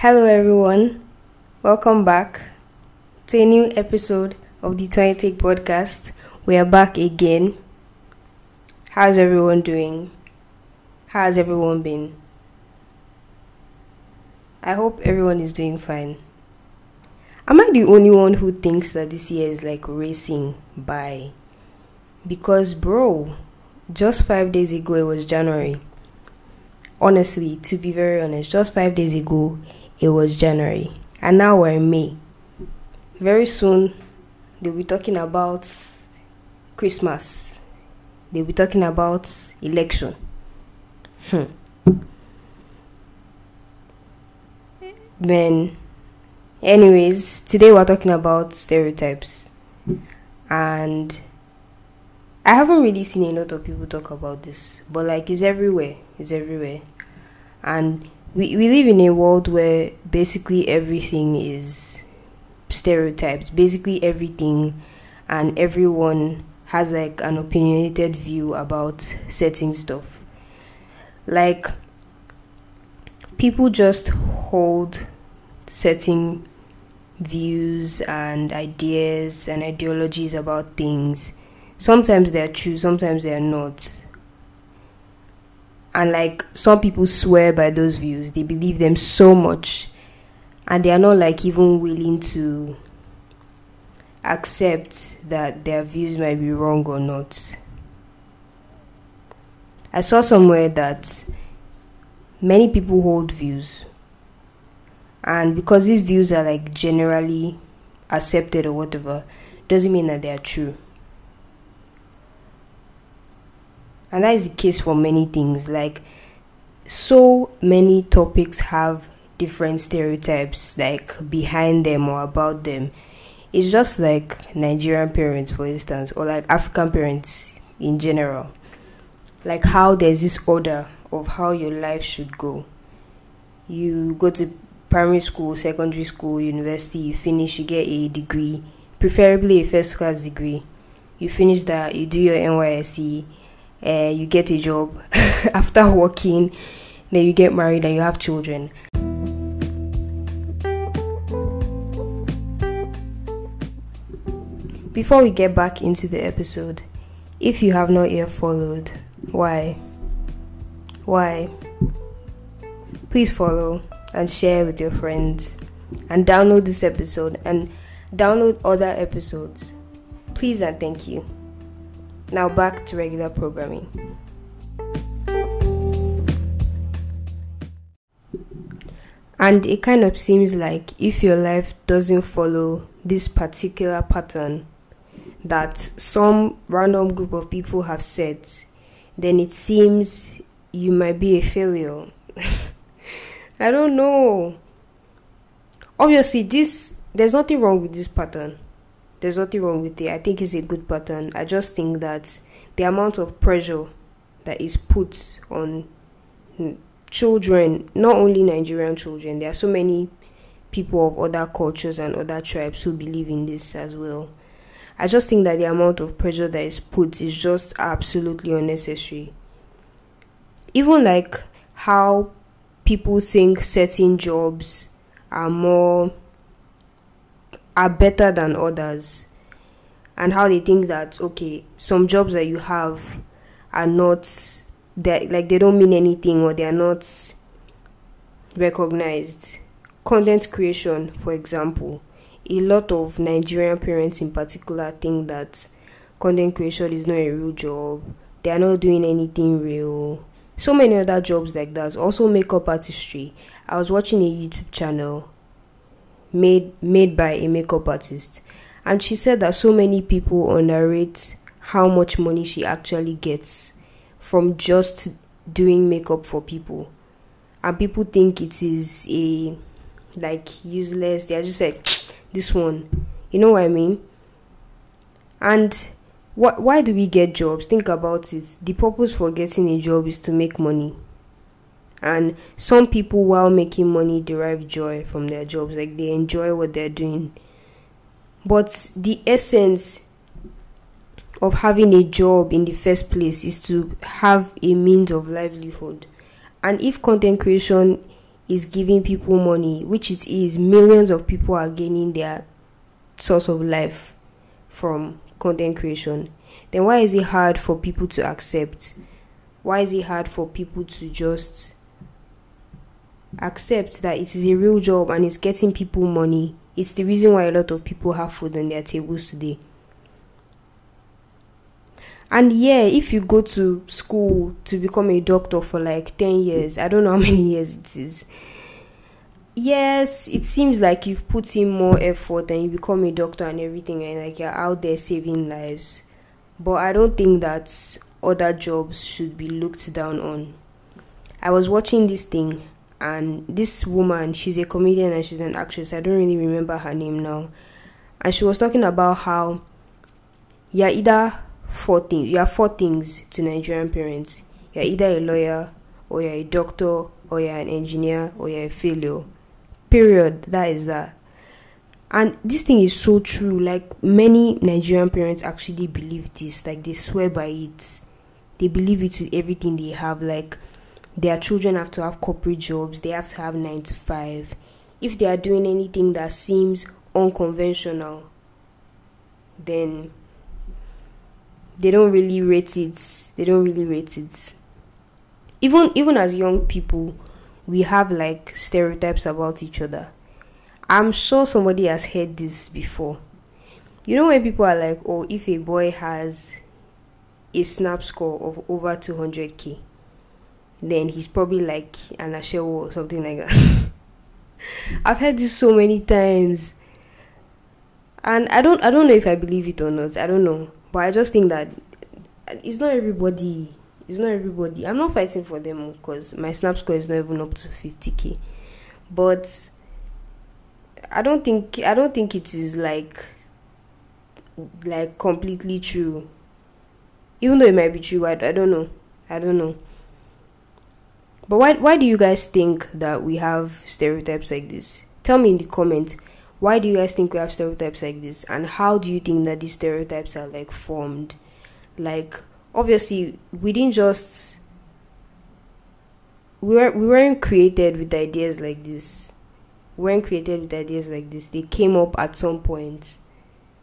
Hello, everyone. Welcome back to a new episode of the 20 Take podcast. We are back again. How's everyone doing? How's everyone been? I hope everyone is doing fine. Am I the only one who thinks that this year is like racing by? Because, bro, just five days ago it was January. Honestly, to be very honest, just five days ago it was January, and now we're in May. Very soon, they'll be talking about Christmas, they'll be talking about election. Hmm. Then, anyways, today we're talking about stereotypes, and I haven't really seen a lot of people talk about this, but like it's everywhere. It's everywhere. And we, we live in a world where basically everything is stereotypes. Basically everything and everyone has like an opinionated view about certain stuff. Like people just hold certain views and ideas and ideologies about things sometimes they're true, sometimes they're not. And like some people swear by those views, they believe them so much, and they are not like even willing to accept that their views might be wrong or not. I saw somewhere that many people hold views, and because these views are like generally accepted or whatever, doesn't mean that they are true. And that is the case for many things. Like so many topics have different stereotypes like behind them or about them. It's just like nigerian parents for instance or like african parents in general. Like how there's this order of how your life should go. You go to primary school secondary school university you finish you get a degree preferably a first class degree. You finish that you do your nysc uh, you get a job after working then you get married and you have children. Before we get back into the episode if you have not yet followed why? Why? Please follow and share with your friends and download this episode and download other episodes. Please and thank you now back to regular programming. And it kind of seems like if your life doesn't follow this particular pattern that some random group of people have set, then it seems you might be a failure. I don't know. Obviously, this there's nothing wrong with this pattern there's nothing wrong with it. I think it's a good pattern. I just think that the amount of pressure that is put on children, not only Nigerian children, there are so many people of other cultures and other tribes who believe in this as well. I just think that the amount of pressure that is put is just absolutely unnecessary. Even like how people think certain jobs are more are better than others and how they think that okay some jobs that you have are not that like they don't mean anything or they are not recognized. Content creation for example a lot of nigerian parents in particular think that content creation is not a real job. They are not doing anything real. So many other jobs like that also makeup artistry. I was watching a youtube channel made made by a makeup artist. And she said that so many people underrate how much money she actually gets from just doing makeup for people. And people think it is a like useless. They're just like this one. You know what i mean? And what why do we get jobs? Think about it. The purpose for getting a job is to make money and some people while making money derive joy from their jobs. Like they enjoy what they're doing. But the essence of having a job in the first place is to have a means of livelihood. And if content creation is giving people money, which it is, millions of people are gaining their source of life from content creation, then why is it hard for people to accept? Why is it hard for people to just accept that it is a real job and it's getting people money? It's the reason why a lot of people have food on their tables today. And yeah, if you go to school to become a doctor for like 10 years, I don't know how many years it is. Yes, it seems like you've put in more effort and you become a doctor and everything, and like you're out there saving lives. But I don't think that other jobs should be looked down on. I was watching this thing, and this woman, she's a comedian and she's an actress. I don't really remember her name now. And she was talking about how you're either four things. You have four things to Nigerian parents. You're either a lawyer, or you're a doctor, or you're an engineer, or you're a failure. Period. That is that. And this thing is so true. Like many Nigerian parents actually believe this. Like they swear by it. They believe it with everything they have. Like their children have to have corporate jobs. They have to have nine to five. If they are doing anything that seems unconventional, then they don't really rate it. They don't really rate it. Even even as young people, we have like stereotypes about each other. I'm sure somebody has heard this before. You know when people are like, "Oh, if a boy has a snap score of over 200k, then he's probably like an ashewo or something like that." I've heard this so many times, and I don't I don't know if I believe it or not. I don't know. But I just think that it's not everybody. It's not everybody. I'm not fighting for them oh, because my snap score is not even up to 50k. But I don't think I don't think it is like like completely true. Even though it might be true, I, I don't know. I don't know. But why why do you guys think that we have stereotypes like this? Tell me in the comments why do you guys think we have stereotypes like this? And how do you think that these stereotypes are like formed? Like obviously we didn't just we were we weren't created with ideas like this. We weren't created with ideas like this. They came up at some point.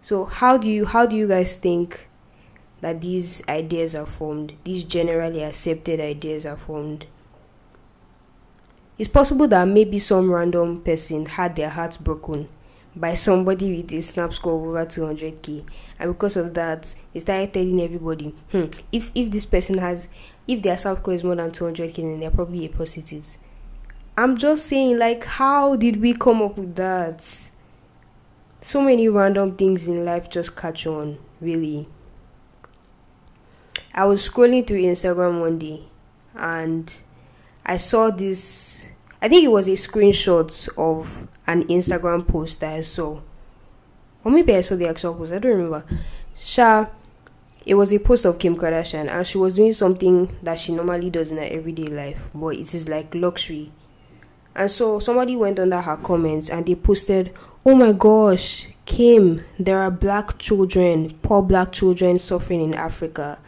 So how do you how do you guys think that these ideas are formed? These generally accepted ideas are formed it's possible that maybe some random person had their heart broken by somebody with a snap score of over 200k and because of that they started telling everybody hmm if if this person has if their snap score is more than 200k then they're probably a prostitute. I'm just saying like how did we come up with that? So many random things in life just catch on really. I was scrolling through instagram one day and i saw this i think it was a screenshot of an Instagram post that I saw. Or maybe I saw the actual post, I don't remember. Sha, it was a post of Kim Kardashian and she was doing something that she normally does in her everyday life, but it is like luxury. And so somebody went under her comments and they posted, Oh my gosh, Kim, there are black children, poor black children suffering in Africa.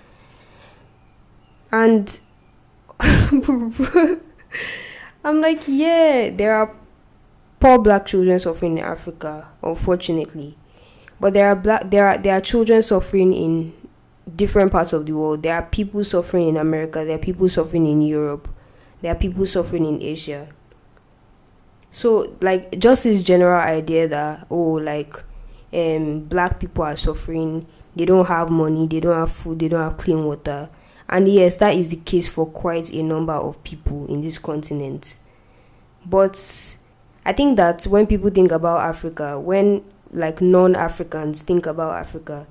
And I'm like, yeah, there are poor black children suffering in Africa, unfortunately. But there are black there are there are children suffering in different parts of the world. There are people suffering in America, there are people suffering in Europe, there are people suffering in Asia. So like just this general idea that oh like um black people are suffering, they don't have money, they don't have food, they don't have clean water. And yes, that is the case for quite a number of people in this continent. But I think that when people think about Africa, when like non Africans think about Africa,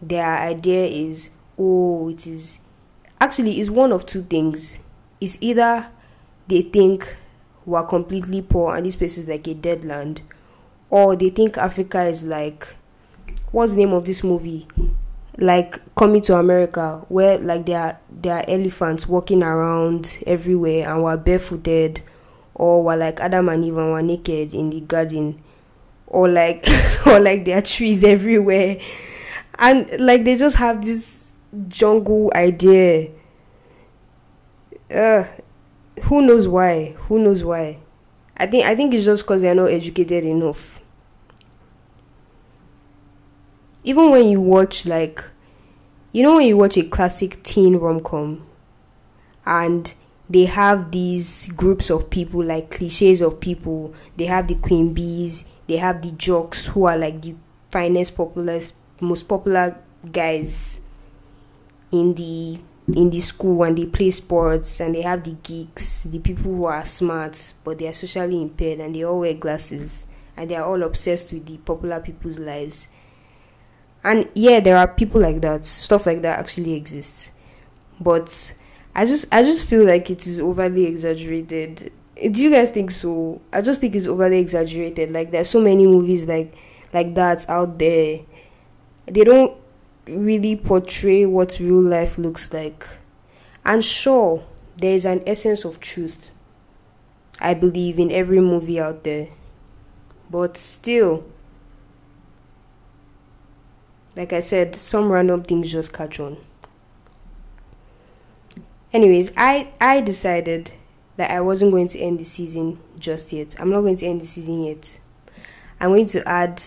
their idea is, oh, it is actually is one of two things. It's either they think we're completely poor and this place is like a dead land, or they think Africa is like what's the name of this movie? Like coming to America, where like there are there are elephants walking around everywhere and we're barefooted or were like Adam and Eve and were naked in the garden, or like or like there are trees everywhere, and like they just have this jungle idea. Uh, who knows why? Who knows why? I think I think it's just because they're not educated enough. Even when you watch like you know when you watch a classic teen rom com and they have these groups of people like cliches of people they have the queen bees they have the jocks who are like the finest popular most popular guys in the in the school and they play sports and they have the geeks the people who are smart but they are socially impaired and they all wear glasses and they are all obsessed with the popular people's lives and yeah there are people like that. Stuff like that actually exists. But i just i just feel like it is overly exaggerated. Do you guys think so? I just think it's overly exaggerated. Like there's so many movies like like that out there. They don't really portray what real life looks like. And sure there is an essence of truth i believe in every movie out there. But still like I said, some random things just catch on. Anyways, I I decided that I wasn't going to end the season just yet. I'm not going to end the season yet. I'm going to add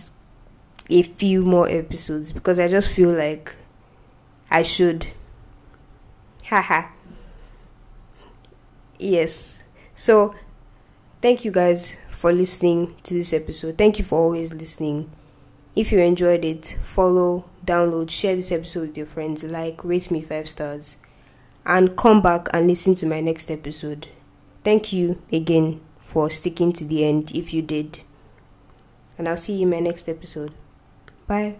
a few more episodes because I just feel like I should. Haha. yes. So, thank you guys for listening to this episode. Thank you for always listening. If you enjoyed it, follow, download, share this episode with your friends, like, rate me 5 stars, and come back and listen to my next episode. Thank you again for sticking to the end if you did. And I'll see you in my next episode. Bye.